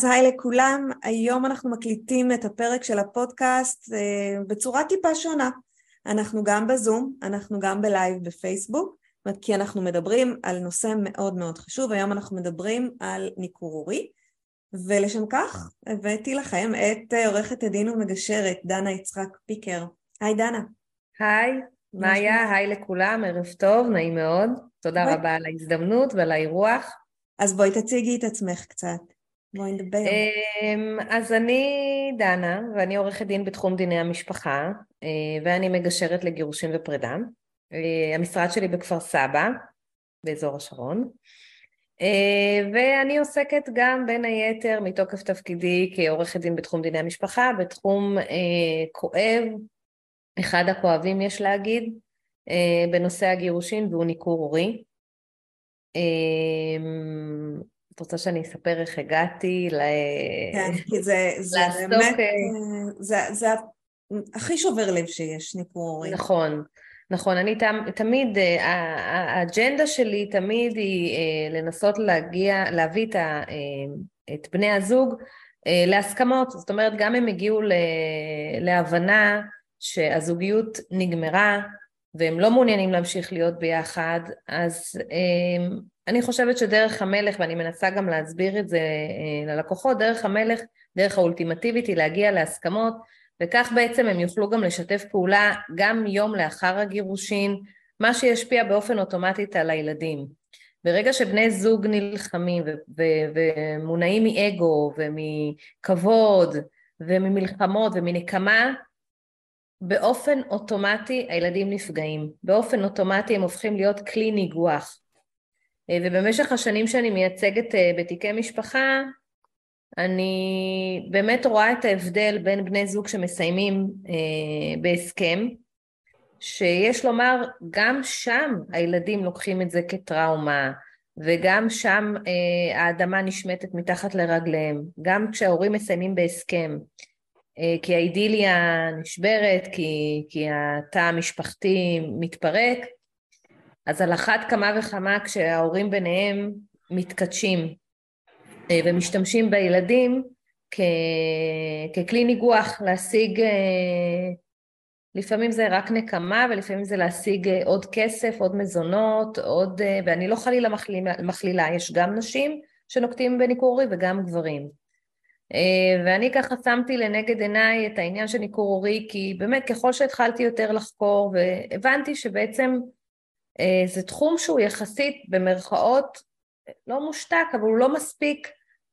אז היי לכולם, היום אנחנו מקליטים את הפרק של הפודקאסט אה, בצורה טיפה שונה. אנחנו גם בזום, אנחנו גם בלייב בפייסבוק, כי אנחנו מדברים על נושא מאוד מאוד חשוב, היום אנחנו מדברים על ניכור הורי, ולשם כך הבאתי לכם את אה, עורכת הדין ומגשרת דנה יצחק פיקר. היי דנה. היי, מאיה, היי לכולם, ערב טוב, נעים מאוד. תודה ביי. רבה על ההזדמנות ועל האירוח. אז בואי תציגי את עצמך קצת. בואי נדבר. אמ, אז אני דנה, ואני עורכת דין בתחום דיני המשפחה, אה, ואני מגשרת לגירושים ופרידה. אה, המשרד שלי בכפר סבא, באזור השרון. אה, ואני עוסקת גם בין היתר מתוקף תפקידי כעורכת דין בתחום דיני המשפחה, בתחום כואב, אחד הכואבים יש להגיד, בנושא הגירושין והוא ניכור הורי. את רוצה שאני אספר איך הגעתי ל... כן, כי זה, זה באמת, אה, זה, זה הכי שובר לב שיש, ניכור. נכון, נכון. אני ת, תמיד, אה, האג'נדה שלי תמיד היא אה, לנסות להגיע, להביא את, ה, את בני הזוג להסכמות. זאת אומרת, גם הם הגיעו להבנה שהזוגיות נגמרה, והם לא מעוניינים להמשיך להיות ביחד, אז אני חושבת שדרך המלך, ואני מנסה גם להסביר את זה אה, ללקוחות, דרך המלך, דרך האולטימטיבית היא להגיע להסכמות, וכך בעצם הם יוכלו גם לשתף פעולה גם יום לאחר הגירושין, מה שישפיע באופן אוטומטית על הילדים. ברגע שבני זוג נלחמים ומונעים מאגו ומכבוד וממלחמות ומנקמה, באופן אוטומטי הילדים נפגעים, באופן אוטומטי הם הופכים להיות כלי ניגוח. אה, ובמשך השנים שאני מייצגת אה, בתיקי משפחה, אני באמת רואה את ההבדל בין בני זוג שמסיימים אה, בהסכם, שיש לומר, גם שם הילדים לוקחים את זה כטראומה, וגם שם אה, האדמה נשמטת מתחת לרגליהם, גם כשההורים מסיימים בהסכם, אה, כי האידיליה נשברת, כי, כי התא המשפחתי מתפרק, אז על אחת כמה וכמה כשההורים ביניהם מתכתשים אה, ומשתמשים בילדים כ... ככלי ניגוח להשיג, אה, לפעמים זה רק נקמה ולפעמים זה להשיג אה, עוד כסף, עוד מזונות, עוד, ואני לא חלילה מכלילה, יש גם נשים שנוקטים בניכור הורי וגם גברים. ואני ככה שמתי לנגד עיניי את העניין של ניכור הורי, כי באמת ככל שהתחלתי יותר לחקור והבנתי שבעצם זה תחום שהוא יחסית במרכאות לא מושתק, אבל הוא לא מספיק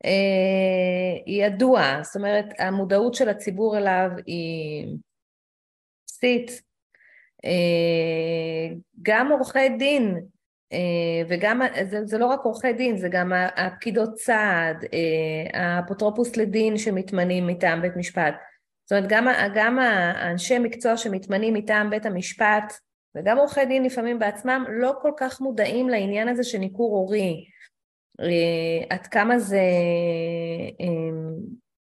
אה, ידוע, זאת אומרת המודעות של הציבור אליו היא אפסית. אה, גם עורכי דין וגם, זה, זה לא רק עורכי דין, זה גם הפקידות סעד, האפוטרופוס לדין שמתמנים מטעם בית משפט. זאת אומרת, גם האנשי מקצוע שמתמנים מטעם בית המשפט וגם עורכי דין לפעמים בעצמם לא כל כך מודעים לעניין הזה של ניכור הורי, אה, עד כמה זה אה,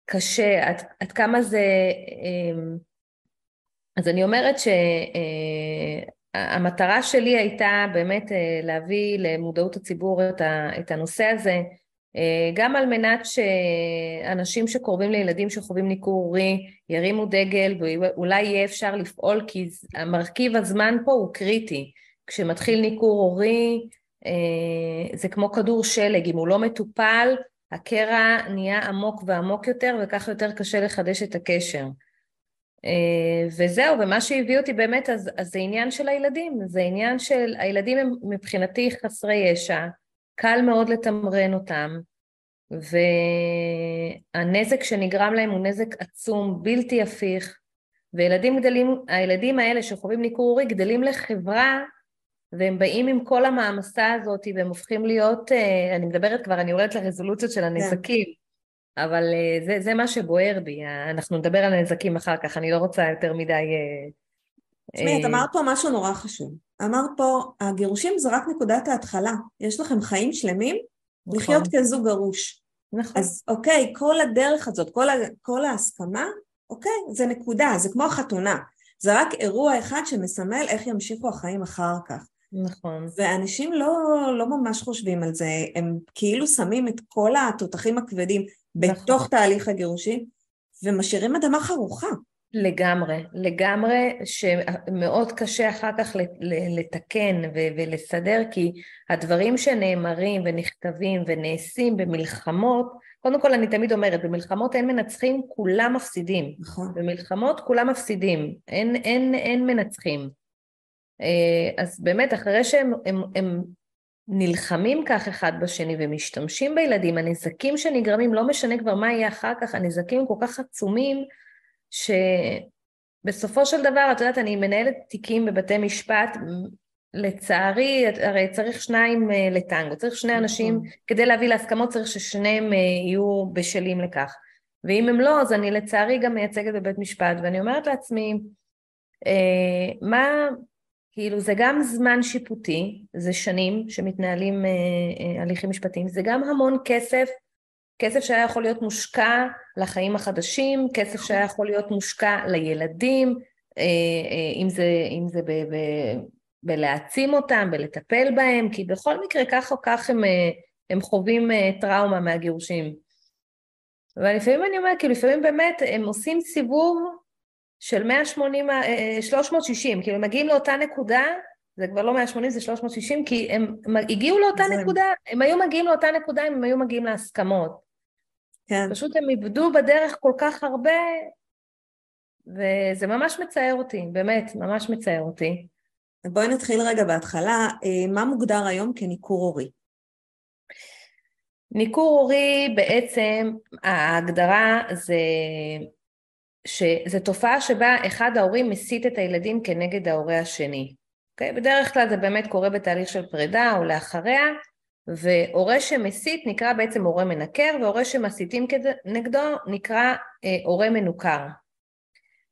קשה, עד, עד כמה זה... אה, אז אני אומרת שהמטרה שלי הייתה באמת להביא למודעות הציבור את הנושא הזה, אה, גם על מנת שאנשים שקרובים לילדים שחווים ניכור הורי ירימו דגל ואולי יהיה אפשר לפעול כי המרכיב הזמן פה הוא קריטי. כשמתחיל ניכור הורי אה, זה כמו כדור שלג, אם הוא לא מטופל הקרע נהיה עמוק ועמוק יותר וככה יותר קשה לחדש את הקשר. אה, וזהו, ומה שהביא אותי באמת, אז, אז זה עניין של הילדים, זה עניין של, הילדים הם מבחינתי חסרי ישע, קל מאוד לתמרן אותם, והנזק שנגרם להם הוא נזק עצום, בלתי הפיך, וילדים גדלים, הילדים האלה שחווים ניכור הורי גדלים לחברה והם באים עם כל המעמסה הזאת והם הופכים להיות, אה, אני מדברת כבר, אני יורדת לרזולוציות של הנזקים, כן. אבל אה, זה, זה מה שבוער בי, אנחנו נדבר על הנזקים אחר כך, אני לא רוצה יותר מדי... אה, תשמעי, את אמרת פה משהו נורא חשוב. אמרת פה, הגירושים זה רק נקודת ההתחלה. יש לכם חיים שלמים נכון. לחיות כזוג גרוש. נכון. אז אוקיי, כל הדרך הזאת, כל, ה, כל ההסכמה, אוקיי, זה נקודה, זה כמו החתונה. זה רק אירוע אחד שמסמל איך ימשיכו החיים אחר כך. נכון. ואנשים לא, לא ממש חושבים על זה, הם כאילו שמים את כל התותחים הכבדים נכון. בתוך תהליך הגירושים ומשאירים אדמה חרוכה. לגמרי, לגמרי, שמאוד קשה אחר כך לתקן ולסדר, כי הדברים שנאמרים ונכתבים ונעשים במלחמות, קודם כל אני תמיד אומרת, במלחמות אין מנצחים, כולם מפסידים. נכון. במלחמות כולם מפסידים, אין, אין, אין מנצחים. אה, אז באמת, אחרי שהם הם, הם נלחמים כך אחד בשני ומשתמשים בילדים, הנזקים שנגרמים, לא משנה כבר מה יהיה אחר כך, הנזקים כל כך עצומים, שבסופו של דבר, את יודעת, אני מנהלת תיקים בבתי משפט, לצערי, הרי צריך שניים אה, לטנגו, צריך שני נכון. אנשים, כדי להביא להסכמות צריך ששניהם אה, יהיו בשלים לכך. ואם הם לא, אז אני לצערי גם מייצגת בבית משפט, ואני אומרת לעצמי, אה, מה, כאילו זה גם זמן שיפוטי, זה שנים שמתנהלים הליכים משפטיים, זה גם המון כסף כסף שהיה יכול להיות מושקע לחיים החדשים, כסף שהיה יכול להיות מושקע לילדים, אה, אה, אם זה, אם זה ב, ב, בלהעצים אותם, בלטפל בהם, כי בכל מקרה כך או כך הם, אה, הם חווים טראומה מהגירושים. ולפעמים אני אומרת, כאילו לפעמים באמת הם עושים סיבוב של 180, 360, כאילו הם מגיעים לאותה נקודה, זה כבר לא 180, זה 360, כי הם הגיעו לאותה זה... נקודה, הם היו מגיעים לאותה נקודה אם הם היו מגיעים להסכמות. כן. פשוט הם איבדו בדרך כל כך הרבה, וזה ממש מצער אותי, באמת, ממש מצער אותי. בואי נתחיל רגע בהתחלה, אה, מה מוגדר היום כניכור הורי? ניכור הורי בעצם, ההגדרה זה שזה תופעה שבה אחד ההורים מסית את הילדים כנגד ההורה השני. Okay? אוקיי? בדרך כלל זה באמת קורה בתהליך של פרידה או לאחריה, והורה שמסית נקרא בעצם הורה מנקר, והורה שמסיתים נגדו נקרא אה, הורה מנוכר.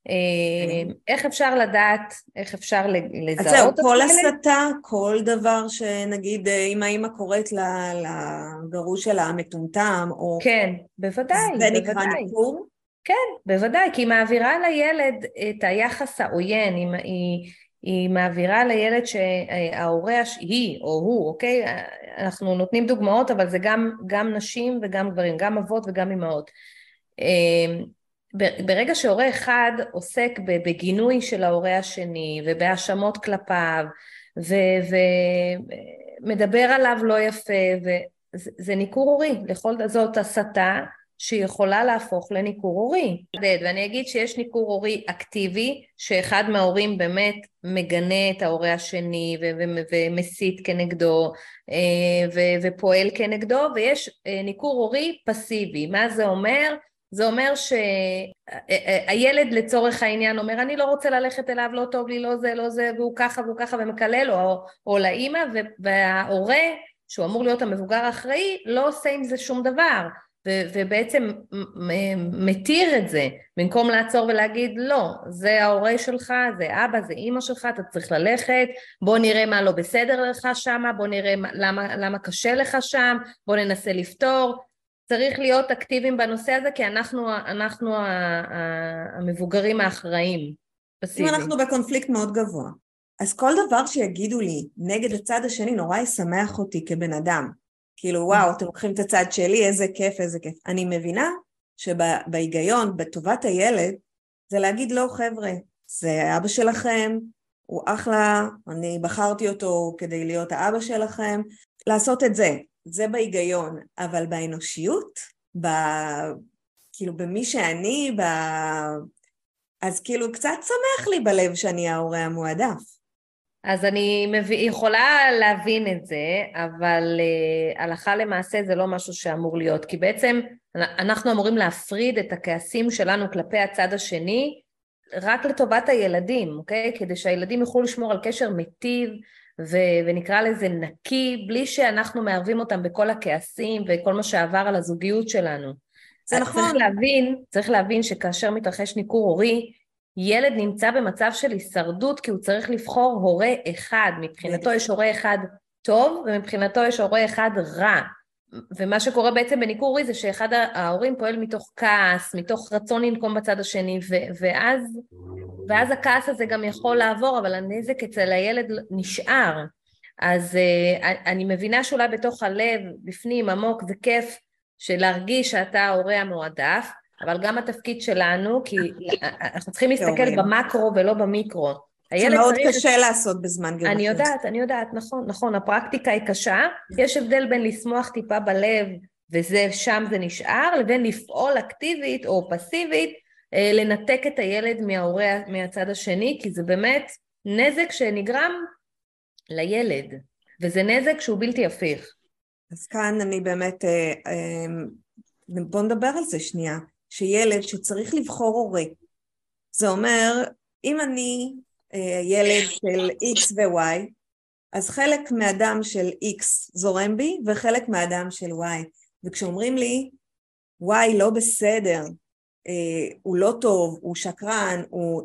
אה, איך אפשר לדעת, איך אפשר לזהות? אז זהו, כל הסתה, כל דבר שנגיד אה, אם האימא קוראת לגרוש שלה המטומטם, או... כן, בוודאי, זה. נקרא ניכור? כן, בוודאי, כי היא מעבירה לילד את היחס העוין, היא, היא, היא מעבירה לילד שההורה, היא או הוא, אוקיי? אנחנו נותנים דוגמאות, אבל זה גם, גם נשים וגם גברים, גם אבות וגם אמהות. אמ, ברגע שהורה אחד עוסק בגינוי של ההורה השני ובהאשמות כלפיו ומדבר עליו לא יפה, וזה ניכור הורי, לכל זאת הסתה שיכולה להפוך לניכור הורי. ואני אגיד שיש ניכור הורי אקטיבי, שאחד מההורים באמת מגנה את ההורה השני ומסית כנגדו אה, ופועל כנגדו, ויש אה, ניכור הורי פסיבי. מה זה אומר? זה אומר שהילד לצורך העניין אומר אני לא רוצה ללכת אליו, לא טוב לי, לא זה, לא זה, והוא ככה והוא ככה ומקלל, או, או לאימא, וההורה, שהוא אמור להיות המבוגר האחראי, לא עושה עם זה שום דבר. ו- ובעצם מתיר את זה, במקום לעצור ולהגיד לא, זה ההורה שלך, זה אבא, זה אימא שלך, אתה צריך ללכת, בוא נראה מה לא בסדר לך שם, בוא נראה למה, למה קשה לך שם, בוא ננסה לפתור, צריך להיות אקטיביים בנושא הזה כי אנחנו, אנחנו המבוגרים האחראים. אם אנחנו בקונפליקט מאוד גבוה, אז כל דבר שיגידו לי נגד הצד השני נורא ישמח אותי כבן אדם. כאילו וואו, אתם לוקחים את הצד שלי, איזה כיף, איזה כיף. אני מבינה שבהיגיון, בטובת הילד, זה להגיד לא חבר'ה, זה אבא שלכם, הוא אחלה, אני בחרתי אותו כדי להיות האבא שלכם, לעשות את זה, זה בהיגיון, אבל באנושיות, ב... כאילו במי שאני, ב... אז כאילו קצת שמח לי בלב שאני ההורה המועדף. אז אני מביא, יכולה להבין את זה, אבל uh, הלכה למעשה זה לא משהו שאמור להיות, כי בעצם אנחנו אמורים להפריד את הכעסים שלנו כלפי הצד השני רק לטובת הילדים, אוקיי? כדי שהילדים יוכלו לשמור על קשר מיטיב ו- ונקרא לזה נקי, בלי שאנחנו מערבים אותם בכל הכעסים וכל מה שעבר על הזוגיות שלנו. זה נכון. צריך להבין, צריך להבין שכאשר מתרחש ניכור הורי, ילד נמצא במצב של הישרדות כי הוא צריך לבחור הורה אחד. מבחינתו יש הורה אחד טוב ומבחינתו יש הורה אחד רע. ומה שקורה בעצם בניכור הורי זה שאחד ההורים פועל מתוך כעס, מתוך רצון לנקום בצד השני, ו- ואז, ואז הכעס הזה גם יכול לעבור, אבל הנזק אצל הילד נשאר. אז uh, אני מבינה שאולי בתוך הלב, בפנים, עמוק, זה כיף של להרגיש שאתה ההורה המועדף, אבל גם התפקיד שלנו, כי אנחנו צריכים להסתכל במקרו ולא במיקרו. זה מאוד צריך... קשה לעשות בזמן גירושים. אני יודעת, אני יודעת, נכון, נכון, הפרקטיקה היא קשה. יש הבדל בין לשמוח טיפה בלב, וזה, שם זה נשאר, לבין לפעול אקטיבית או פסיבית, אה, לנתק את הילד מההורה מהצד השני, כי זה באמת נזק שנגרם לילד, וזה נזק שהוא בלתי הפיך. אז כאן אני באמת, אה, אה, בוא נדבר על זה שנייה, שילד שצריך לבחור הורה, זה אומר, אם אני אה, ילד של X ו-Y, אז חלק מהדם של X זורם בי וחלק מהדם של Y. וכשאומרים לי, Y לא בסדר, אה, הוא לא טוב, הוא שקרן, הוא...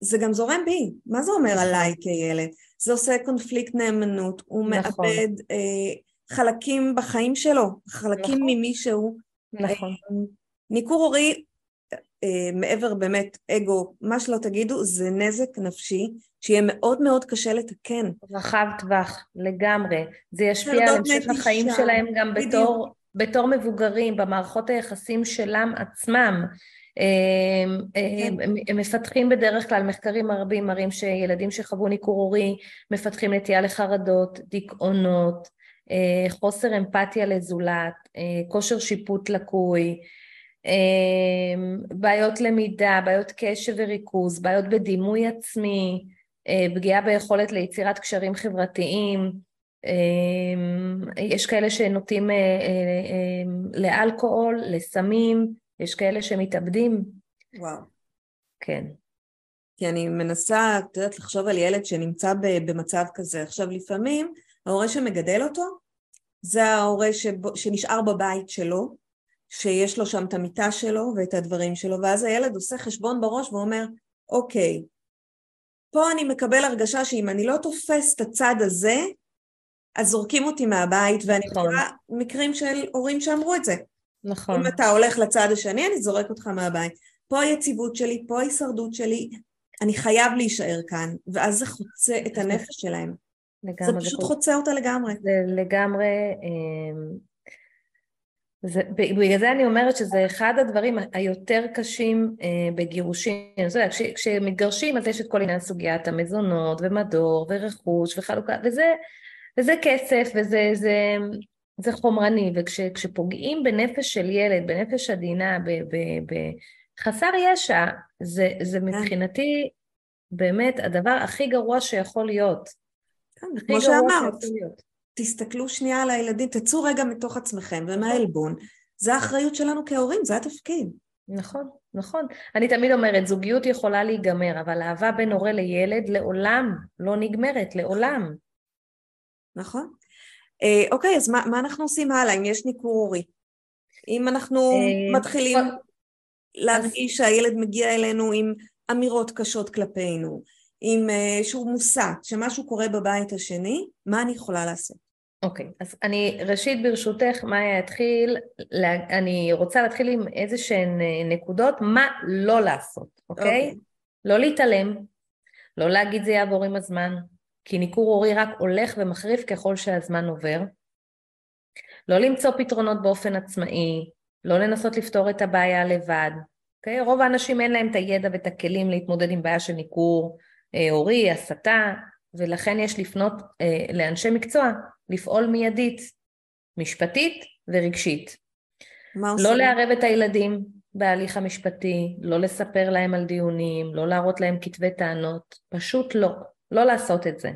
זה גם זורם בי. מה זה אומר. עליי כילד? זה עושה קונפליקט נאמנות, הוא נכון. מאבד אה, חלקים בחיים שלו, חלקים נכון. ממי שהוא. נכון. אה, ניכור הורי אה, מעבר באמת אגו, מה שלא תגידו, זה נזק נפשי שיהיה מאוד מאוד קשה לתקן. רחב טווח, לגמרי. זה ישפיע על המשך החיים שלהם גם בתור, בתור מבוגרים, במערכות היחסים שלם עצמם. הם, כן. הם, הם מפתחים בדרך כלל, מחקרים רבים מראים שילדים שחוו ניכור הורי מפתחים נטייה לחרדות, דיכאונות, אה, חוסר אמפתיה לזולת, אה, כושר שיפוט לקוי, בעיות למידה, בעיות קשב וריכוז, בעיות בדימוי עצמי, אה, פגיעה ביכולת ליצירת קשרים חברתיים, אמ, יש כאלה שנוטים אה, אה, לאלכוהול, לסמים, יש כאלה שמתאבדים. וואו. כן. כי אני מנסה, את יודעת, לחשוב על ילד שנמצא במצב כזה. עכשיו, לפעמים ההורה שמגדל אותו, זה ההורה שבו, שנשאר בבית שלו, שיש לו שם את המיטה שלו ואת הדברים שלו, ואז הילד עושה חשבון בראש ואומר, אוקיי, פה אני מקבל הרגשה שאם אני לא תופס את הצד הזה, אז זורקים אותי מהבית, ואני נכון. מכירה מקרים של הורים שאמרו את זה. נכון. אם אתה הולך לצד השני, אני זורק אותך מהבית. פה היציבות שלי, פה ההישרדות שלי, אני חייב להישאר כאן, ואז זה חוצה את הנפש שלהם. לגמרי. זה פשוט זה חוצה אותה לגמרי. זה לגמרי... זה, בגלל זה אני אומרת שזה אחד הדברים היותר קשים אה, בגירושים. אתה יודע, כש, כשמתגרשים אז יש את כל עניין סוגיית המזונות ומדור ורכוש וחלוקה, וזה, וזה כסף וזה זה, זה חומרני, וכשפוגעים בנפש של ילד, בנפש עדינה, בחסר ישע, זה, זה כן. מבחינתי באמת הדבר הכי גרוע שיכול להיות. כן, כמו שאמרת. תסתכלו שנייה על הילדים, תצאו רגע מתוך עצמכם ומהעלבון. זה האחריות שלנו כהורים, זה התפקיד. נכון, נכון. אני תמיד אומרת, זוגיות יכולה להיגמר, אבל אהבה בין הורה לילד לעולם לא נגמרת, לעולם. נכון. אה, אוקיי, אז מה, מה אנחנו עושים הלאה, אם יש ניכור הורי? אם אנחנו אה, מתחילים להרגיש שהילד מגיע אלינו עם אמירות קשות כלפינו, עם איזשהו אה, מוסת, שמשהו קורה בבית השני, מה אני יכולה לעשות? אוקיי, okay, אז אני ראשית ברשותך, מאיה אתחיל, אני רוצה להתחיל עם איזה שהן אה, נקודות, מה לא לעשות, אוקיי? Okay? Okay. לא להתעלם, לא להגיד זה יעבור עם הזמן, כי ניכור הורי רק הולך ומחריף ככל שהזמן עובר. לא למצוא פתרונות באופן עצמאי, לא לנסות לפתור את הבעיה לבד, אוקיי? Okay? רוב האנשים אין להם את הידע ואת הכלים להתמודד עם בעיה של ניכור, הורי, הסתה, ולכן יש לפנות אה, לאנשי מקצוע, לפעול מיידית, משפטית ורגשית. מה עושים? לא לערב את הילדים בהליך המשפטי, לא לספר להם על דיונים, לא להראות להם כתבי טענות, פשוט לא, לא לעשות את זה.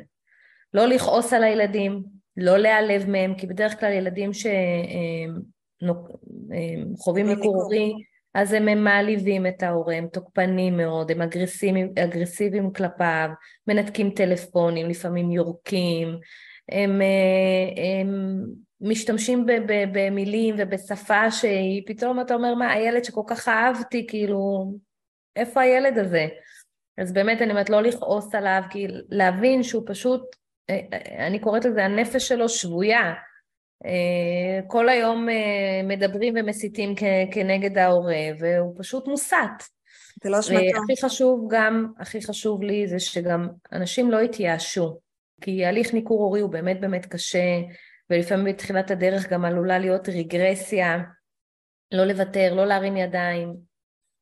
לא לכעוס על הילדים, לא להיעלב מהם, כי בדרך כלל ילדים שחווים ניכור הורי, אז הם, מעליבים את ההורה, הם תוקפנים מאוד, הם אגרסיביים, אגרסיביים כלפיו, מנתקים טלפונים, לפעמים יורקים, הם, אה, הם משתמשים במילים ובשפה שהיא, פתאום אתה אומר, מה, הילד שכל כך אהבתי, כאילו, איפה הילד הזה? אז באמת אני אומרת לא לכעוס עליו, כי להבין שהוא פשוט, אה, אה, אני קוראת לזה הנפש שלו שבויה. כל היום מדברים ומסיתים כנגד ההורה, והוא פשוט מוסת. זה לא אשמתו. הכי חשוב גם, הכי חשוב לי זה שגם אנשים לא יתייאשו. כי הליך ניכור הורי הוא באמת באמת קשה, ולפעמים בתחילת הדרך גם עלולה להיות רגרסיה, לא לוותר, לא להרים ידיים,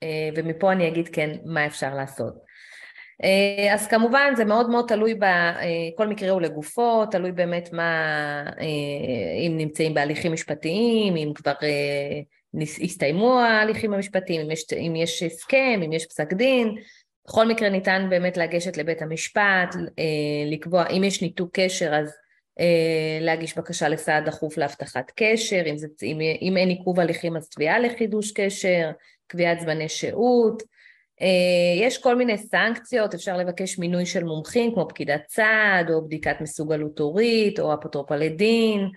אה, ומפה אני אגיד כן, מה אפשר לעשות. אה, אז כמובן זה מאוד מאוד תלוי, ב, אה, כל מקרה הוא לגופו, תלוי באמת מה, אם נמצאים בהליכים משפטיים, אם כבר הסתיימו ההליכים המשפטיים, אם יש, אם יש הסכם, אם יש פסק דין, בכל מקרה ניתן באמת לגשת לבית המשפט, אה, לקבוע, אם יש ניתוק קשר אז אה, להגיש בקשה לסעד דחוף להבטחת קשר, אם, זה, אם, אם אין עיכוב הליכים אז תביעה לחידוש קשר, קביעת זמני שהות, אה, יש כל מיני סנקציות, אפשר לבקש מינוי של מומחים כמו פקידת סעד או בדיקת מסוגלות הורית או אפוטרופה לדין,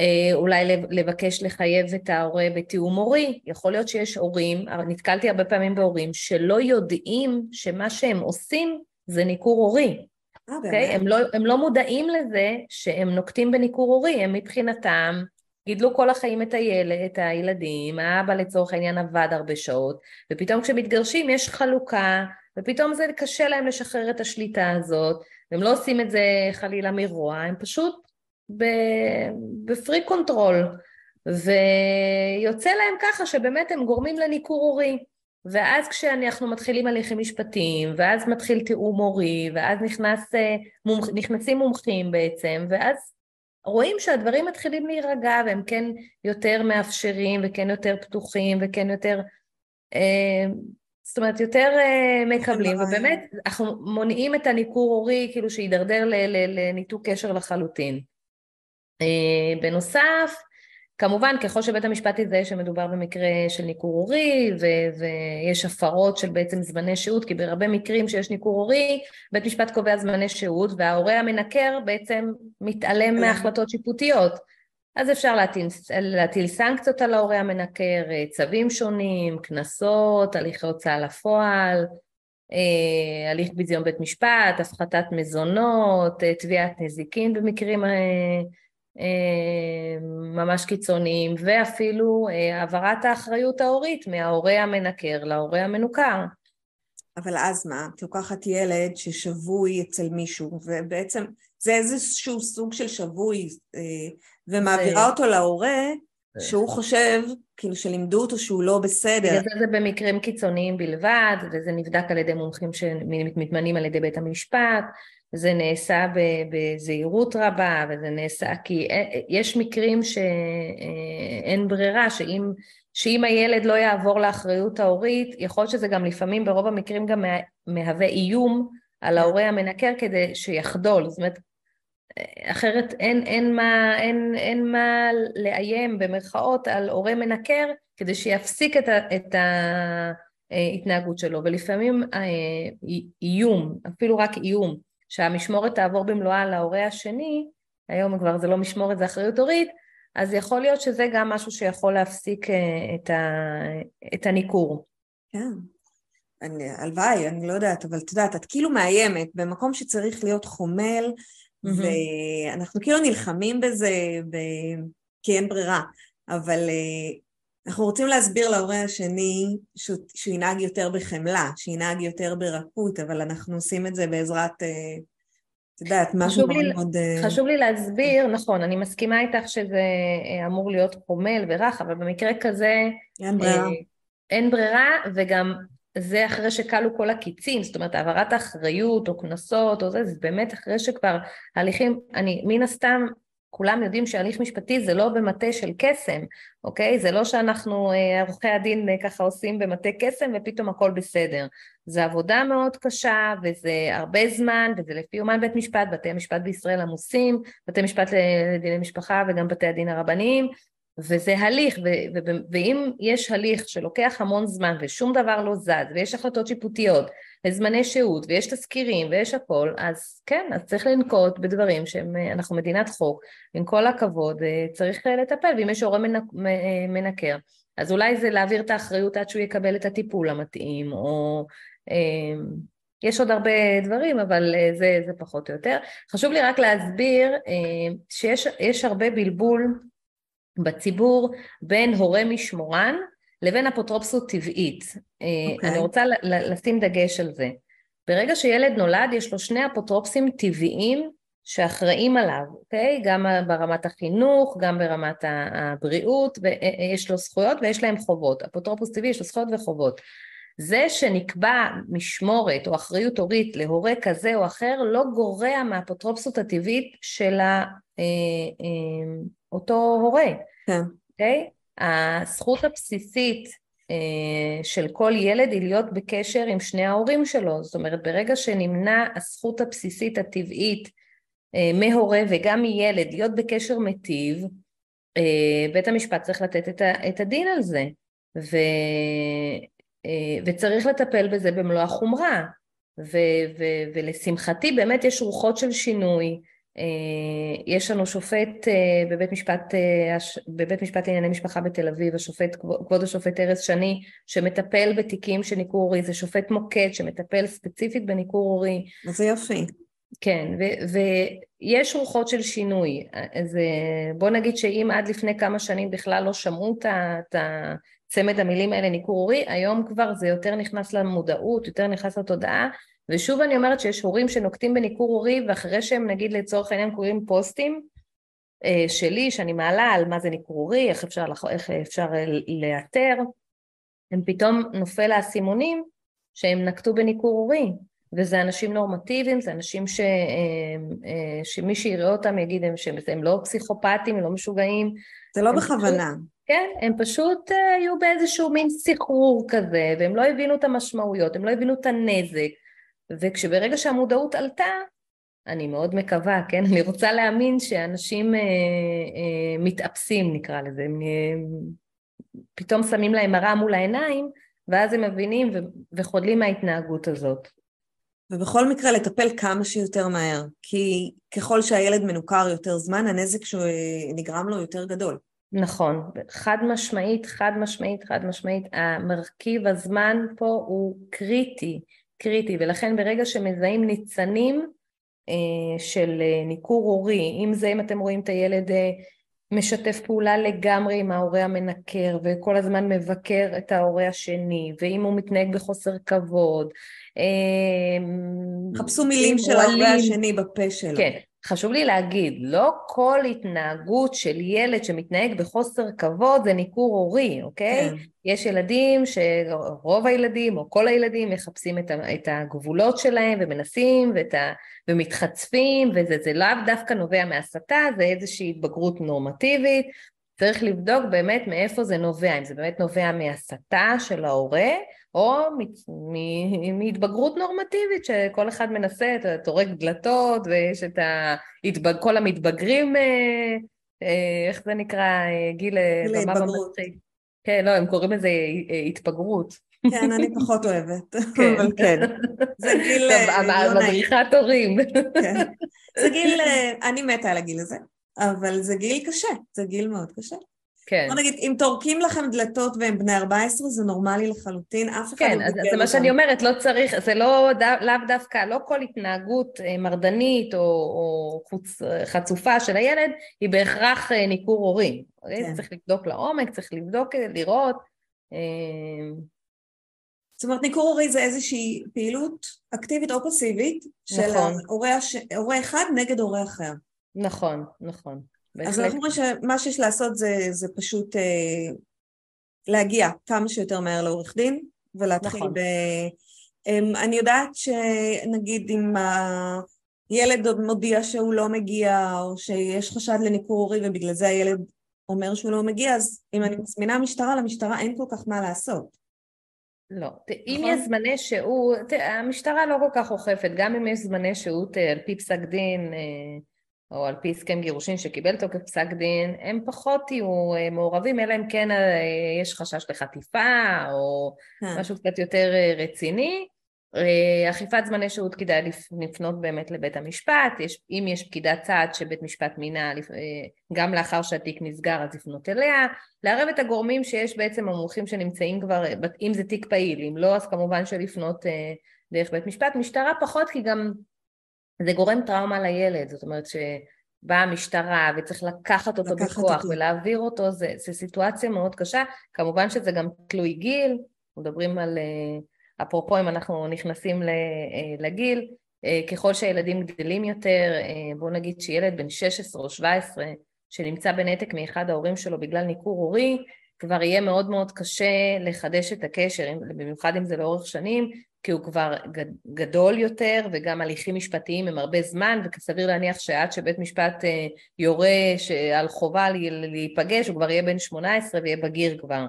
אה, אולי לבקש לחייב את ההורה בתיאום הורי, יכול להיות שיש הורים, נתקלתי הרבה פעמים בהורים שלא יודעים שמה שהם עושים זה ניכור הורי. אה, okay? אוקיי? הם, לא, הם לא מודעים לזה שהם נוקטים בניכור הורי, הם מבחינתם גידלו כל החיים את הילד, את הילדים, האבא לצורך העניין עבד הרבה שעות, ופתאום כשמתגרשים יש חלוקה, ופתאום זה קשה להם לשחרר את השליטה הזאת, והם לא עושים את זה חלילה מרוע, הם פשוט ב freak control, ויוצא להם ככה שבאמת הם גורמים לניכור הורי. ואז כשאנחנו מתחילים הליכים משפטיים, ואז מתחיל תיאום הורי, ואז נכנס, אה, מומח, נכנסים מומחים בעצם, ואז רואים שהדברים מתחילים להירגע, והם כן יותר מאפשרים, וכן יותר פתוחים, וכן יותר, אה, זאת אומרת, יותר אה, מקבלים, ובאמת אנחנו מונעים את הניכור הורי, כאילו שידרדר לניתוק קשר לחלוטין. אה, בנוסף, כמובן ככל שבית המשפט יזהה שמדובר במקרה של ניכור הורי ו- ויש הפרות של בעצם זמני שהות, כי בהרבה מקרים שיש ניכור הורי, בית משפט קובע זמני שהות וההורה המנקר בעצם מתעלם כן. מהחלטות שיפוטיות. אז אפשר להטיל, להטיל סנקציות על ההורה המנקר, אה, צווים שונים, קנסות, הליכי הוצאה לפועל, אה, הליך ביזיון בית משפט, הפחתת מזונות, תביעת נזיקין במקרים אה, ממש קיצוניים, ואפילו אה, העברת האחריות ההורית מההורה המנקר להורה המנוכר. אבל אז מה? את לוקחת ילד ששבוי אצל מישהו, ובעצם זה איזשהו סוג של שבוי, אה, ומעבירה זה... אותו להורה שהוא חושב, כאילו שלימדו אותו שהוא לא בסדר. בגלל זה זה במקרים קיצוניים בלבד, וזה נבדק על ידי מומחים שמתמנים על ידי בית המשפט, זה נעשה בזהירות רבה, וזה נעשה כי יש מקרים שאין ברירה, שאם, שאם הילד לא יעבור לאחריות ההורית, יכול להיות שזה גם לפעמים ברוב המקרים גם מהווה איום על ההורה המנקר כדי שיחדול, זאת אומרת, אחרת אין, אין, מה, אין, אין מה לאיים במרכאות על הורה מנקר כדי שיפסיק את, ה, את ההתנהגות שלו, ולפעמים אה, איום, אפילו רק איום, שהמשמורת תעבור במלואה להורה השני, היום כבר זה לא משמורת, זה אחריות הורית, אז יכול להיות שזה גם משהו שיכול להפסיק אה, את, ה, את הניכור. כן, הלוואי, אני לא יודעת, אבל את יודעת, את כאילו מאיימת במקום שצריך להיות חומל, mm-hmm. ואנחנו כאילו נלחמים בזה ב... כי אין ברירה, אבל אה, אנחנו רוצים להסביר להורה השני שהוא, שהוא ינהג יותר בחמלה, שינהג יותר ברכות, אבל אנחנו עושים את זה בעזרת, אה, את יודעת, משהו מאוד לי, מאוד... אה, חשוב לי להסביר, נכון, אני מסכימה איתך שזה אה, אמור להיות חומל ורך, אבל במקרה כזה... אין ברירה. אין ברירה, וגם זה אחרי שכלו כל הקיצים, זאת אומרת העברת האחריות או קנסות או זה, זה באמת אחרי שכבר הליכים, אני מן הסתם כולם יודעים שהליך משפטי זה לא במטה של קסם, אוקיי? זה לא שאנחנו, אה, עורכי הדין אה, ככה עושים במטה קסם ופתאום הכל בסדר. זה עבודה מאוד קשה וזה הרבה זמן וזה לפי יומן בית משפט, בתי המשפט בישראל עמוסים, בתי משפט לדיני משפחה וגם בתי הדין הרבניים, וזה הליך, ו- ו- ואם יש הליך שלוקח המון זמן ושום דבר לא זז, ויש החלטות שיפוטיות, וזמני שהות, ויש תסקירים, ויש הכל, אז כן, אז צריך לנקוט בדברים שאנחנו מדינת חוק, עם כל הכבוד, אה, צריך אה, לטפל, ואם יש הורה מנק, אה, מנקר, אז אולי זה להעביר את האחריות עד שהוא יקבל את הטיפול המתאים, או... יש עוד הרבה דברים, אבל זה, זה פחות או יותר. חשוב לי רק להסביר שיש הרבה בלבול בציבור בין הורה משמורן לבין אפוטרופסות טבעית. Okay. אוקיי. אני רוצה לשים דגש על זה. ברגע שילד נולד יש לו שני אפוטרופסים טבעיים שאחראים עליו, אוקיי? Okay? גם ברמת החינוך, גם ברמת הבריאות, ויש לו זכויות ויש להם חובות. אפוטרופוס טבעי יש לו זכויות וחובות. זה שנקבע משמורת או אחריות הורית להורה כזה או אחר לא גורע מהאפוטרופסות הטבעית של אה, אה, אותו הורה. כן. אוקיי? הזכות הבסיסית אה, של כל ילד היא להיות בקשר עם שני ההורים שלו. זאת אומרת, ברגע שנמנע הזכות הבסיסית הטבעית אה, מהורה וגם מילד להיות בקשר מיטיב, אה, בית המשפט צריך לתת את הדין על זה. ו... וצריך לטפל בזה במלוא החומרה. ו- ו- ולשמחתי באמת יש רוחות של שינוי, אה, יש לנו שופט אה, בבית משפט, אה, בבית משפט לענייני משפחה בתל אביב, השופט, כבוד השופט ארז שני, שמטפל בתיקים של ניכור הורי, זה שופט מוקד שמטפל ספציפית בניכור הורי. זה יופי. כן, ו- ויש רוחות של שינוי. אז בוא נגיד שאם עד לפני כמה שנים בכלל לא שמעו את צמד המילים האלה ניכור הורי, היום כבר זה יותר נכנס למודעות, יותר נכנס לתודעה, ושוב אני אומרת שיש הורים שנוקטים בניכור הורי ואחרי שהם נגיד לצורך העניין קוראים פוסטים אה, שלי שאני מעלה על מה זה ניכור הורי, איך אפשר, איך אפשר לאתר, הם פתאום נופל האסימונים שהם נקטו בניכור הורי וזה אנשים נורמטיביים, זה אנשים ש, אה, אה, שמי שיראה אותם יגיד הם שהם לא פסיכופטים, הם לא משוגעים. זה לא בכוונה. פשוט, כן, הם פשוט היו באיזשהו מין סחרור כזה, והם לא הבינו את המשמעויות, הם לא הבינו את הנזק, וכשברגע שהמודעות עלתה, אני מאוד מקווה, כן? אני רוצה להאמין שאנשים אה, אה, מתאפסים, נקרא לזה, הם אה, פתאום שמים להם מראה מול העיניים, ואז הם מבינים ו- וחודלים מההתנהגות הזאת. ובכל מקרה לטפל כמה שיותר מהר, כי ככל שהילד מנוכר יותר זמן, הנזק שנגרם לו יותר גדול. נכון, חד משמעית, חד משמעית, חד משמעית, המרכיב הזמן פה הוא קריטי. קריטי, ולכן ברגע שמזהים ניצנים אה, של אה, ניכור הורי, אם זה אם אתם רואים את הילד אה, משתף פעולה לגמרי עם ההורה המנקר וכל הזמן מבקר את ההורה השני, ואם הוא מתנהג בחוסר כבוד. חפשו מילים של ההורה השני בפה שלו. כן, חשוב לי להגיד, לא כל התנהגות של ילד שמתנהג בחוסר כבוד זה ניכור הורי, אוקיי? כן. יש ילדים שרוב הילדים או כל הילדים מחפשים את הגבולות שלהם ומנסים ה... ומתחצפים וזה לאו דווקא נובע מהסתה, זה איזושהי התבגרות נורמטיבית. צריך לבדוק באמת מאיפה זה נובע, אם זה באמת נובע מהסתה של ההורה או מהתבגרות נורמטיבית שכל אחד מנסה, אתה טורק דלתות ויש את ההתבג... כל המתבגרים, אה, אה, איך זה נקרא, אה, גיל במצחיק. כן, לא, הם קוראים לזה התפגרות. כן, אני פחות אוהבת, כן. אבל כן. זה גיל... לא מדריכת הורים. כן. זה גיל, אני מתה על הגיל הזה, אבל זה גיל קשה, זה גיל מאוד קשה. כן. בוא נגיד, אם טורקים לכם דלתות והם בני 14, זה נורמלי לחלוטין, אף אחד כן, לא אז זה מה שאני אומרת, לא צריך, זה לא, לאו דווקא, לא כל התנהגות אה, מרדנית או, או חוצ, חצופה של הילד היא בהכרח אה, ניכור הורים. כן. צריך לבדוק לעומק, צריך לבדוק, אה, לראות. זאת אומרת, ניכור הורי זה איזושהי פעילות אקטיבית או פסיבית של נכון. הורה, הורה אחד נגד הורה אחר. נכון, נכון. אז אנחנו רואים שמה שיש לעשות זה, זה פשוט אה, להגיע כמה שיותר מהר לעורך דין ולהתחיל נכון. ב... אה, אני יודעת שנגיד אם הילד מודיע שהוא לא מגיע או שיש חשד לניכור הורי ובגלל זה הילד אומר שהוא לא מגיע, אז אם אני מזמינה משטרה, למשטרה אין כל כך מה לעשות. לא, אם נכון? יש זמני שהות, המשטרה לא כל כך אוכפת, גם אם יש זמני שהות אה, על פי פסק דין, אה, או על פי הסכם גירושין שקיבל תוקף פסק דין, הם פחות יהיו אה, מעורבים, אלא אם כן אה, יש חשש לחטיפה או כן. משהו קצת יותר אה, רציני. אכיפת זמני שהות כדאי לפנות באמת לבית המשפט, יש, אם יש פקידת צעד שבית משפט מינה גם לאחר שהתיק נסגר אז לפנות אליה, לערב את הגורמים שיש בעצם המומחים שנמצאים כבר, אם זה תיק פעיל, אם לא אז כמובן שלפנות דרך בית משפט, משטרה פחות כי גם זה גורם טראומה לילד, זאת אומרת שבאה המשטרה וצריך לקחת אותו לקחת בכוח אותו. ולהעביר אותו, זה, זה סיטואציה מאוד קשה, כמובן שזה גם תלוי גיל, מדברים על, אה, אפרופו אם אנחנו נכנסים אה, לגיל, אה, ככל שהילדים גדלים יותר, בואו נגיד שילד בן 16 או 17 שנמצא בנתק מאחד ההורים שלו בגלל ניכור הורי, כבר יהיה מאוד מאוד קשה לחדש את הקשר, במיוחד אם זה לאורך שנים, כי הוא כבר גדול יותר וגם הליכים משפטיים הם הרבה זמן וסביר להניח שעד שבית משפט אה, יורה על חובה להיפגש הוא כבר יהיה בן 18 ויהיה בגיר כבר.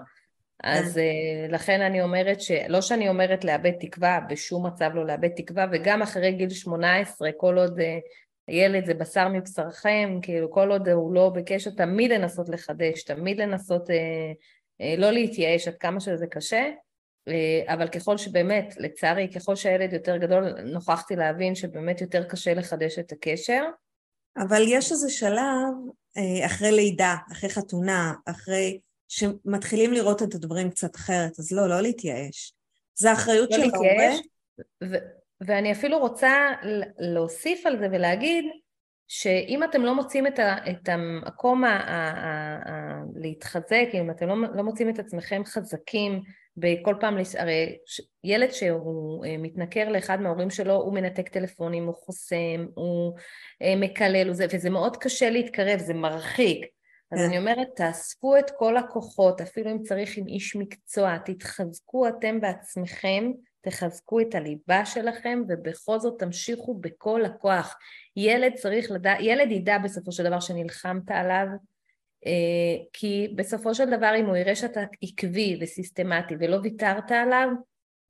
אז כן. אה, לכן אני אומרת שלא שאני אומרת לאבד תקווה, בשום מצב לא לאבד תקווה וגם אחרי גיל 18 כל עוד אה, ילד זה בשר מבשרכם, כאילו כל עוד הוא לא בקשר תמיד לנסות לחדש, תמיד לנסות לא להתייאש עד כמה שזה קשה אבל ככל שבאמת, לצערי, ככל שהילד יותר גדול, נוכחתי להבין שבאמת יותר קשה לחדש את הקשר. אבל יש איזה שלב אה, אחרי לידה, אחרי חתונה, אחרי שמתחילים לראות את הדברים קצת אחרת, אז לא, לא להתייאש. זה אחריות לא של ההורה. ו- ואני אפילו רוצה להוסיף על זה ולהגיד שאם אתם לא מוצאים את, ה- את המקום ה- ה- ה- ה- להתחזק, אם אתם לא, לא מוצאים את עצמכם חזקים, בכל פעם, הרי ילד שהוא אה, מתנכר לאחד מההורים שלו, הוא מנתק טלפונים, הוא חוסם, הוא אה, מקלל, וזה מאוד קשה להתקרב, זה מרחיק. אז כן. אני אומרת, תאספו את כל הכוחות, אפילו אם צריך עם איש מקצוע, תתחזקו אתם בעצמכם, תחזקו את הליבה שלכם, ובכל זאת תמשיכו בכל הכוח. ילד צריך לדעת, ילד ידע בסופו של דבר שנלחמת עליו, כי בסופו של דבר אם הוא יראה שאתה עקבי וסיסטמטי ולא ויתרת עליו,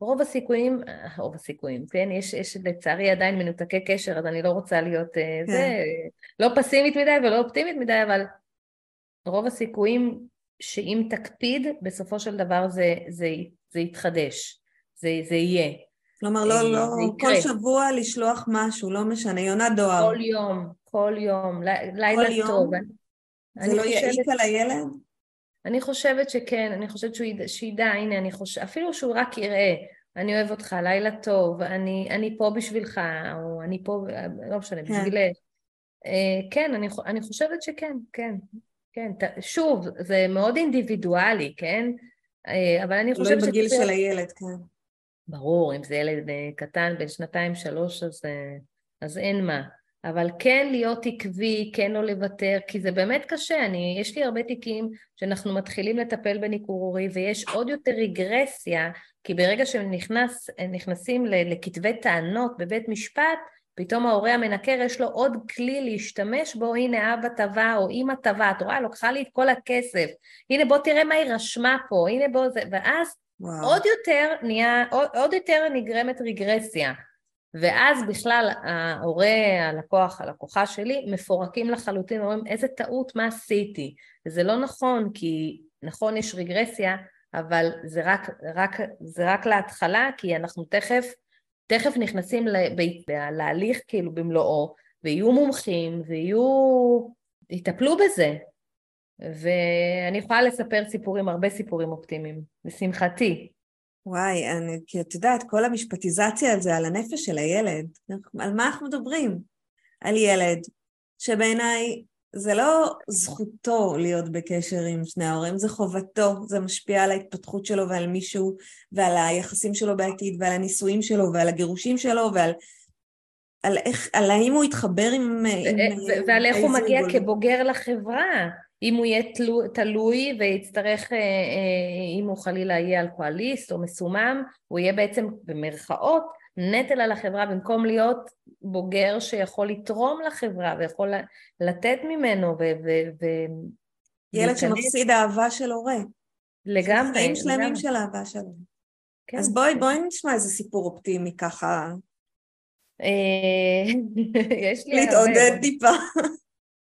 רוב הסיכויים, אה, רוב הסיכויים, כן? יש, יש לצערי עדיין מנותקי קשר, אז אני לא רוצה להיות אה, כן. זה, לא פסימית מדי ולא אופטימית מדי, אבל רוב הסיכויים שאם תקפיד, בסופו של דבר זה, זה, זה יתחדש, זה, זה יהיה. כלומר, לא, לא, כל שבוע לשלוח משהו, לא משנה, יונת דואר. כל יום, כל יום, לילה טוב. יום? זה לא יעיק על הילד? אני חושבת שכן, אני חושבת שהוא ידע, שידע, הנה, אני חושבת, אפילו שהוא רק יראה, אני אוהב אותך, לילה טוב, אני, אני פה בשבילך, או אני פה, לא משנה, כן. בשבילך. אה, כן, אני, אני חושבת שכן, כן, כן. שוב, זה מאוד אינדיבידואלי, כן? אה, אבל אני חושבת לא בגיל של הילד, כן. ברור, אם זה ילד אה, קטן, בן שנתיים, שלוש, אז, אז אין מה. אבל כן להיות עקבי, כן לא לוותר, כי זה באמת קשה. אני, יש לי הרבה תיקים שאנחנו מתחילים לטפל בניכור הורי, ויש עוד יותר רגרסיה, כי ברגע שנכנסים לכתבי טענות בבית משפט, פתאום ההורה המנקר יש לו עוד כלי להשתמש בו, הנה אבא טבע או אמא טבע, את רואה, לוקחה לי את כל הכסף, הנה בוא תראה מה היא רשמה פה, הנה בוא זה, ואז וואו. עוד יותר נהיה, עוד, עוד יותר נגרמת רגרסיה. ואז בכלל ההורה, הלקוח, הלקוחה שלי, מפורקים לחלוטין, אומרים איזה טעות, מה עשיתי? וזה לא נכון, כי נכון יש רגרסיה, אבל זה רק, רק, זה רק להתחלה, כי אנחנו תכף, תכף נכנסים להליך כאילו במלואו, ויהיו מומחים, ויהיו... יטפלו בזה. ואני יכולה לספר סיפורים, הרבה סיפורים אופטימיים, לשמחתי. וואי, אני, כי את יודעת, כל המשפטיזציה על זה, על הנפש של הילד, על מה אנחנו מדברים? על ילד, שבעיניי זה לא זכותו להיות בקשר עם שני ההורים, זה חובתו, זה משפיע על ההתפתחות שלו ועל מישהו, ועל היחסים שלו בעתיד, ועל הנישואים שלו, ועל הגירושים שלו, ועל על איך, על האם הוא יתחבר עם... עם ועל איך הוא מגיע גול. כבוגר לחברה. אם הוא יהיה תלו, תלוי ויצטרך, אה, אה, אם הוא חלילה יהיה אלכוהוליסט או מסומם, הוא יהיה בעצם במרכאות נטל על החברה במקום להיות בוגר שיכול לתרום לחברה ויכול לתת ממנו ו... ו, ו ילד שמפסיד אהבה של הורה. לגמרי. חיים שלמים של אהבה שלו. כן. אז בואי, בואי נשמע איזה סיפור אופטימי ככה. אה, יש לי הרבה. להתעודד טיפה.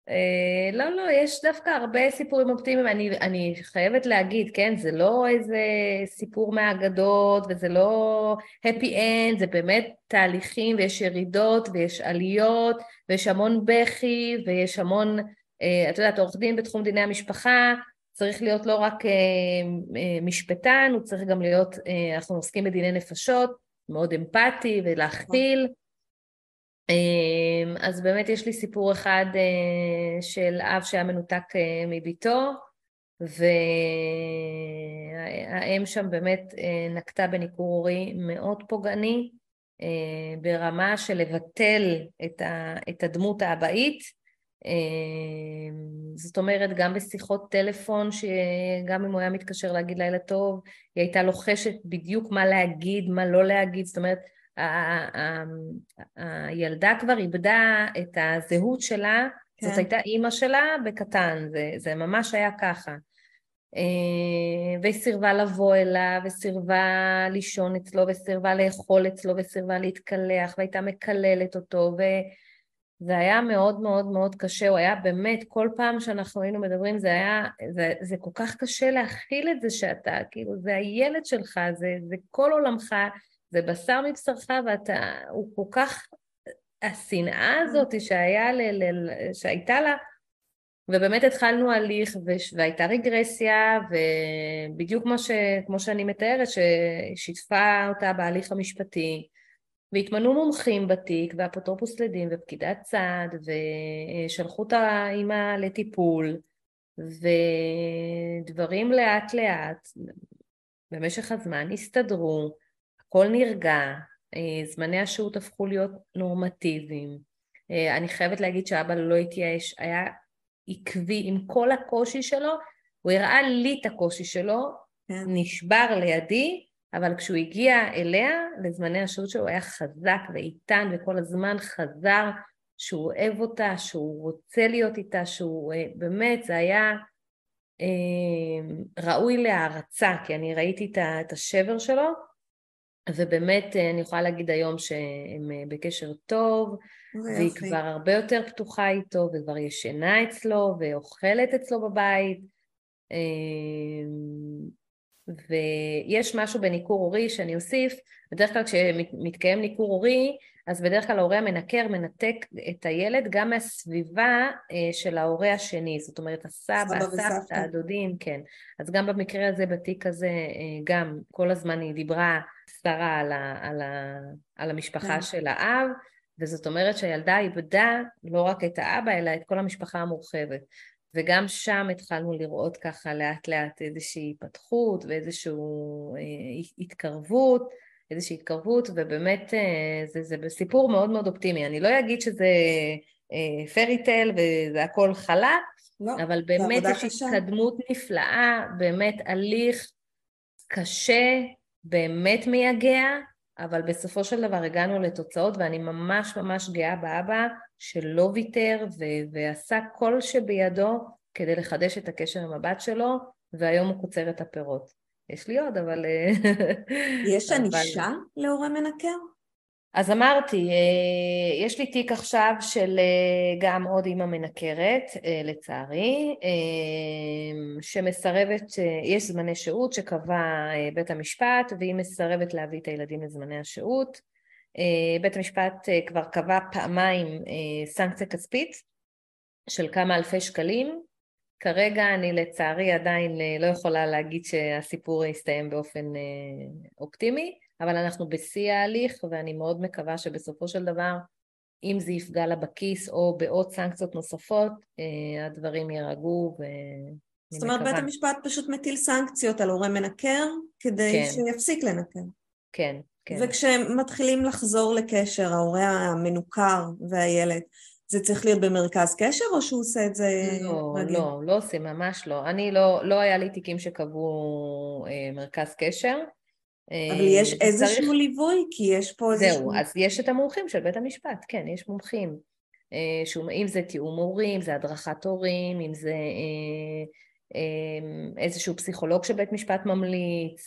אה, לא, לא, יש דווקא הרבה סיפורים אופטימיים. אני, אני חייבת להגיד, כן, זה לא איזה סיפור מהאגדות, וזה לא happy end, זה באמת תהליכים, ויש ירידות, ויש עליות, ויש המון בכי, ויש המון, אה, את יודעת, עורך דין בתחום דיני המשפחה, צריך להיות לא רק משפטן, הוא צריך גם להיות, אנחנו עוסקים בדיני נפשות, מאוד אמפתי ולהכיל. אמ, אז באמת יש לי סיפור אחד אה, של אב שהיה מנותק אה, מביתו, והאם שם באמת אה, נקטה בניכור הורי מאוד פוגעני, ברמה של לבטל את הדמות האבאית. אמ, זאת אומרת, גם בשיחות טלפון, שגם אם הוא היה מתקשר להגיד לילה טוב, היא הייתה לוחשת בדיוק מה להגיד, מה לא להגיד, זאת אומרת, הילדה כבר איבדה את הזהות שלה, כן. זאת הייתה אימא שלה בקטן, זה, זה ממש היה ככה. אה, והיא סירבה לבוא אליו, וסירבה לישון אצלו, וסירבה לאכול אצלו, וסירבה להתקלח, והייתה מקללת אותו, וזה היה מאוד מאוד מאוד קשה, הוא היה באמת, כל פעם שאנחנו היינו מדברים, זה היה, זה, זה כל כך קשה להכיל את זה שאתה, כאילו, זה הילד שלך, זה, זה כל עולמך, זה בשר מבשרך ואתה, הוא כל כך, השנאה הזאת שהיה ל, ל, שהייתה לה, ובאמת התחלנו הליך והייתה רגרסיה, ובדיוק כמו, ש, כמו שאני מתארת, ששיתפה אותה בהליך המשפטי, והתמנו מומחים בתיק, ואפוטרופוס לדין, ופקידת צד, ושלחו את האימא לטיפול, ודברים לאט לאט, במשך הזמן הסתדרו, הכל נרגע, אה, זמני השהות הפכו להיות נורמטיביים. אה, אני חייבת להגיד שאבא לא התייאש, היה עקבי עם כל הקושי שלו, הוא הראה לי את הקושי שלו, כן. נשבר לידי, אבל כשהוא הגיע אליה, לזמני השהות שלו הוא היה חזק ואיתן וכל הזמן חזר שהוא אוהב אותה, שהוא רוצה להיות איתה, שהוא אה, באמת, זה היה ראוי להערצה, כי אני ראיתי את השבר שלו, ובאמת אה, אני יכולה להגיד היום שהם אה, בקשר טוב, והיא יופי. כבר הרבה יותר פתוחה איתו, וכבר ישנה אצלו, ואוכלת אצלו בבית. אמ, ויש משהו בניכור הורי שאני אוסיף, בדרך כלל כשמתקיים ניכור הורי, אז בדרך כלל ההורה המנקר מנתק את הילד גם מהסביבה אה, של ההורה השני, זאת אומרת הסבא, הסבתא, הדודים, כן. אז גם במקרה הזה, בתיק הזה, גם כל הזמן היא דיברה שרה על, ה, על, ה, על המשפחה כן. של האב, וזאת אומרת שהילדה איבדה לא רק את האבא, אלא את כל המשפחה המורחבת. וגם שם התחלנו לראות ככה לאט לאט איזושהי התפתחות ואיזושהי אה, התקרבות, איזושהי התקרבות, ובאמת אה, זה, זה סיפור מאוד מאוד אופטימי. אני לא אגיד שזה פרי אה, טל וזה הכל חלק, לא, אבל באמת יש התקדמות נפלאה, באמת הליך קשה, באמת מייגע, אבל בסופו של דבר הגענו לתוצאות ואני ממש ממש גאה באבא שלא ויתר ו- ועשה כל שבידו כדי לחדש את הקשר עם הבת שלו והיום הוא קוצר את הפירות. יש לי עוד, אבל... אה, יש ענישה. להורה מנקר? אז אמרתי, אה, יש לי תיק עכשיו של אה, גם עוד אימא מנקרת, אה, לצערי, שמסרבת, יש זמני שהות שקבע בית המשפט והיא מסרבת להביא את הילדים לזמני השהות. בית המשפט כבר קבע פעמיים סנקציה כספית של כמה אלפי שקלים. כרגע אני לצערי עדיין לא יכולה להגיד שהסיפור יסתיים באופן אופטימי. אבל אנחנו בשיא ההליך ואני מאוד מקווה שבסופו של דבר אם זה יפגע לה בכיס או בעוד סנקציות נוספות, אה, הדברים יירגעו ואני זאת אומרת מקווה. בית המשפט פשוט מטיל סנקציות על הורה מנקר כדי כן. שיפסיק לנקר. כן, כן. וכשמתחילים לחזור לקשר, ההורה המנוכר והילד, זה צריך להיות במרכז קשר או שהוא עושה את זה לא, רגיל? לא, לא עושה, ממש לא. אני לא, לא היה לי תיקים שקבעו אה, מרכז קשר. אבל יש אה, איזשהו צריך... ליווי? כי יש פה איזשהו... זהו, אז יש את המומחים של בית המשפט, כן, יש מומחים. אה, אם זה תיאום הורים, זה הדרכת הורים, אם זה אה, איזשהו פסיכולוג שבית משפט ממליץ,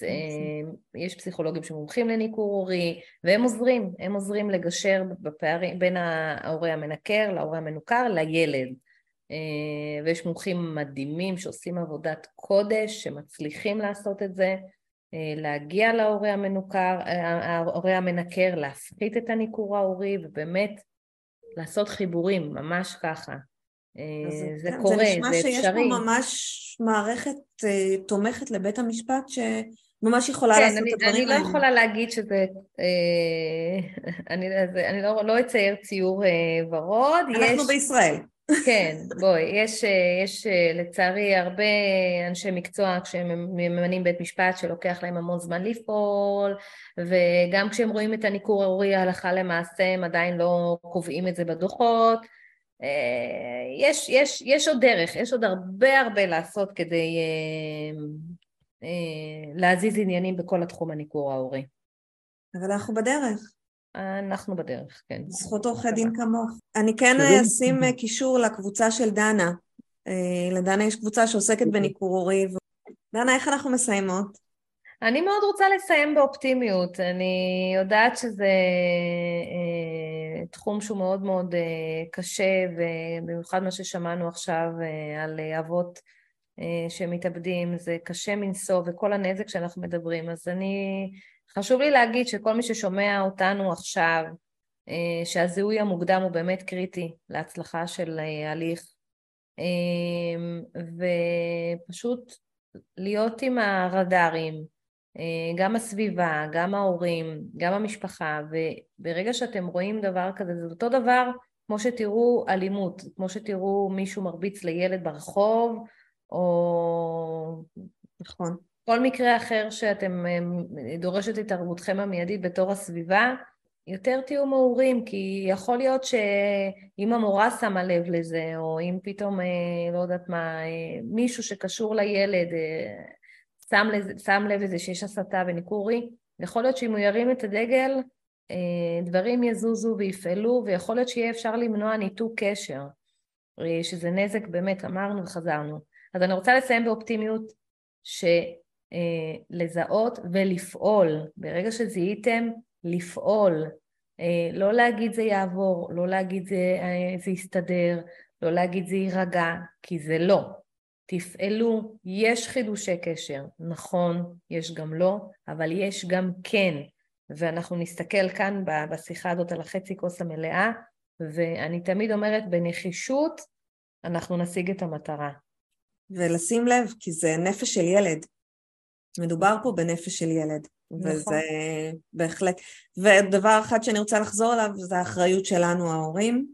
יש פסיכולוגים שמומחים לניכור הורי, והם עוזרים, הם עוזרים לגשר בפערים בין ההורה המנקר להורה המנוכר לילד. ויש מומחים מדהימים שעושים עבודת קודש, שמצליחים לעשות את זה, להגיע להורה המנוכר, ההורה המנקר, להפחית את הניכור ההורי ובאמת לעשות חיבורים, ממש ככה. זה, זה כן, קורה, זה, נשמע זה אפשרי. שיש פה ממש מערכת תומכת לבית המשפט שממש יכולה כן, לעשות אני, את הדברים האלה. אני לא יכולה להגיד שזה... אני, אני לא, לא אצייר ציור ורוד. אנחנו יש, בישראל. כן, בואי, יש, יש לצערי הרבה אנשי מקצוע כשהם ממנים בית משפט שלוקח להם המון זמן לפעול וגם כשהם רואים את הניכור ההורי הלכה למעשה הם עדיין לא קובעים את זה בדוחות יש, יש, יש עוד דרך, יש עוד הרבה הרבה לעשות כדי אה, אה, להזיז עניינים בכל התחום הניכור ההורי. אבל אנחנו בדרך. אנחנו בדרך, כן. זכות עורכי דין כמוך. אני כן אשים אה, קישור לקבוצה של דנה. אה, לדנה יש קבוצה שעוסקת. בניכור הורי. דנה, איך אנחנו מסיימות? אני מאוד רוצה לסיים באופטימיות. אני יודעת שזה אה, תחום שהוא מאוד מאוד אה, קשה, ובמיוחד מה ששמענו עכשיו אה, על אבות אה, שמתאבדים, זה קשה מנשוא, וכל הנזק שאנחנו מדברים. אז אני חשוב לי להגיד שכל מי ששומע אותנו עכשיו, אה, שהזיהוי המוקדם הוא באמת קריטי להצלחה של אה, הליך, אה, ופשוט להיות עם הרדארים, גם הסביבה, גם ההורים, גם המשפחה, וברגע שאתם רואים דבר כזה, זה אותו דבר כמו שתראו אלימות, כמו שתראו מישהו מרביץ לילד ברחוב, או... נכון. כל מקרה אחר שאתם דורשת התערבותכם המיידית בתור הסביבה, יותר תהיו מעורים, כי יכול להיות שאם המורה שמה לב לזה, או אם פתאום, אה, לא יודעת מה, אה, מישהו שקשור לילד אה, שם, לזה, שם לב לזה שיש הסתה וניכורי, יכול להיות שאם הוא ירים את הדגל, דברים יזוזו ויפעלו, ויכול להיות שיהיה אפשר למנוע ניתוק קשר, שזה נזק באמת, אמרנו וחזרנו. אז אני רוצה לסיים באופטימיות, ש... אה, לזהות ולפעול. ברגע שזיהיתם, לפעול. אה, לא להגיד זה יעבור, לא להגיד זה, אה, זה יסתדר, לא להגיד זה יירגע, כי זה לא. תפעלו, יש חידושי קשר, נכון, יש גם לא, אבל יש גם כן. ואנחנו נסתכל כאן בשיחה הזאת על החצי כוס המלאה, ואני תמיד אומרת, בנחישות אנחנו נשיג את המטרה. ולשים לב, כי זה נפש של ילד. מדובר פה בנפש של ילד, נכון. וזה בהחלט... ודבר אחד שאני רוצה לחזור עליו זה האחריות שלנו ההורים,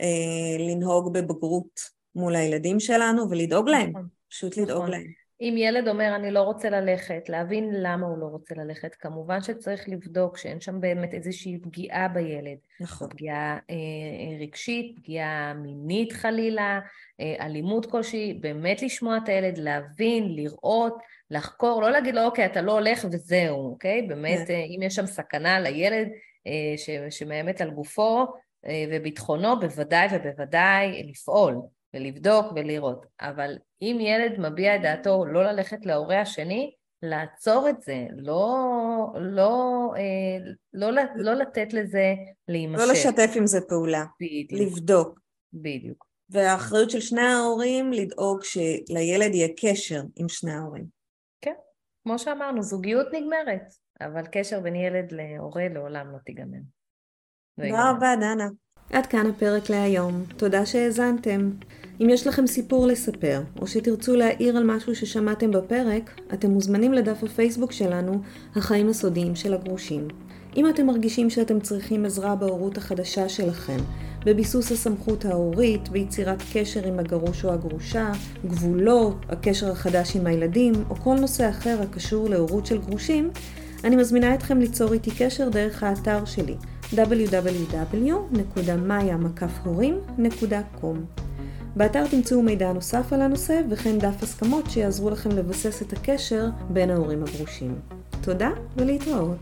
אה, לנהוג בבגרות מול הילדים שלנו ולדאוג להם, נכון. פשוט לדאוג נכון. להם. אם ילד אומר אני לא רוצה ללכת, להבין למה הוא לא רוצה ללכת, כמובן שצריך לבדוק שאין שם באמת איזושהי פגיעה בילד. נכון. פגיעה אה, רגשית, פגיעה מינית חלילה, אה, אלימות כלשהי, באמת לשמוע את הילד, להבין, לראות, לחקור, לא להגיד לו אוקיי אתה לא הולך וזהו, אוקיי? באמת כן. אה, אם יש שם סכנה לילד אה, ש, שמאיימת על גופו אה, וביטחונו, בוודאי ובוודאי לפעול. ולבדוק ולראות. אבל אם ילד מביע את דעתו לא ללכת להורה השני, לעצור את זה, לא, לא, אה, לא, לא לתת לזה להימשך. לא לשתף עם זה פעולה. בדיוק. לבדוק. בדיוק. והאחריות של שני ההורים לדאוג שלילד יהיה קשר עם שני ההורים. כן, כמו שאמרנו, זוגיות נגמרת, אבל קשר בין ילד להורה לעולם לא תיגמר. תודה רבה, דנה. עד כאן הפרק להיום. תודה שהאזנתם. אם יש לכם סיפור לספר, או שתרצו להעיר על משהו ששמעתם בפרק, אתם מוזמנים לדף הפייסבוק שלנו, החיים הסודיים של הגרושים. אם אתם מרגישים שאתם צריכים עזרה בהורות החדשה שלכם, בביסוס הסמכות ההורית, ביצירת קשר עם הגרוש או הגרושה, גבולות, הקשר החדש עם הילדים, או כל נושא אחר הקשור להורות של גרושים, אני מזמינה אתכם ליצור איתי קשר דרך האתר שלי www.maya.com באתר תמצאו מידע נוסף על הנושא וכן דף הסכמות שיעזרו לכם לבסס את הקשר בין ההורים הגרושים. תודה ולהתראות.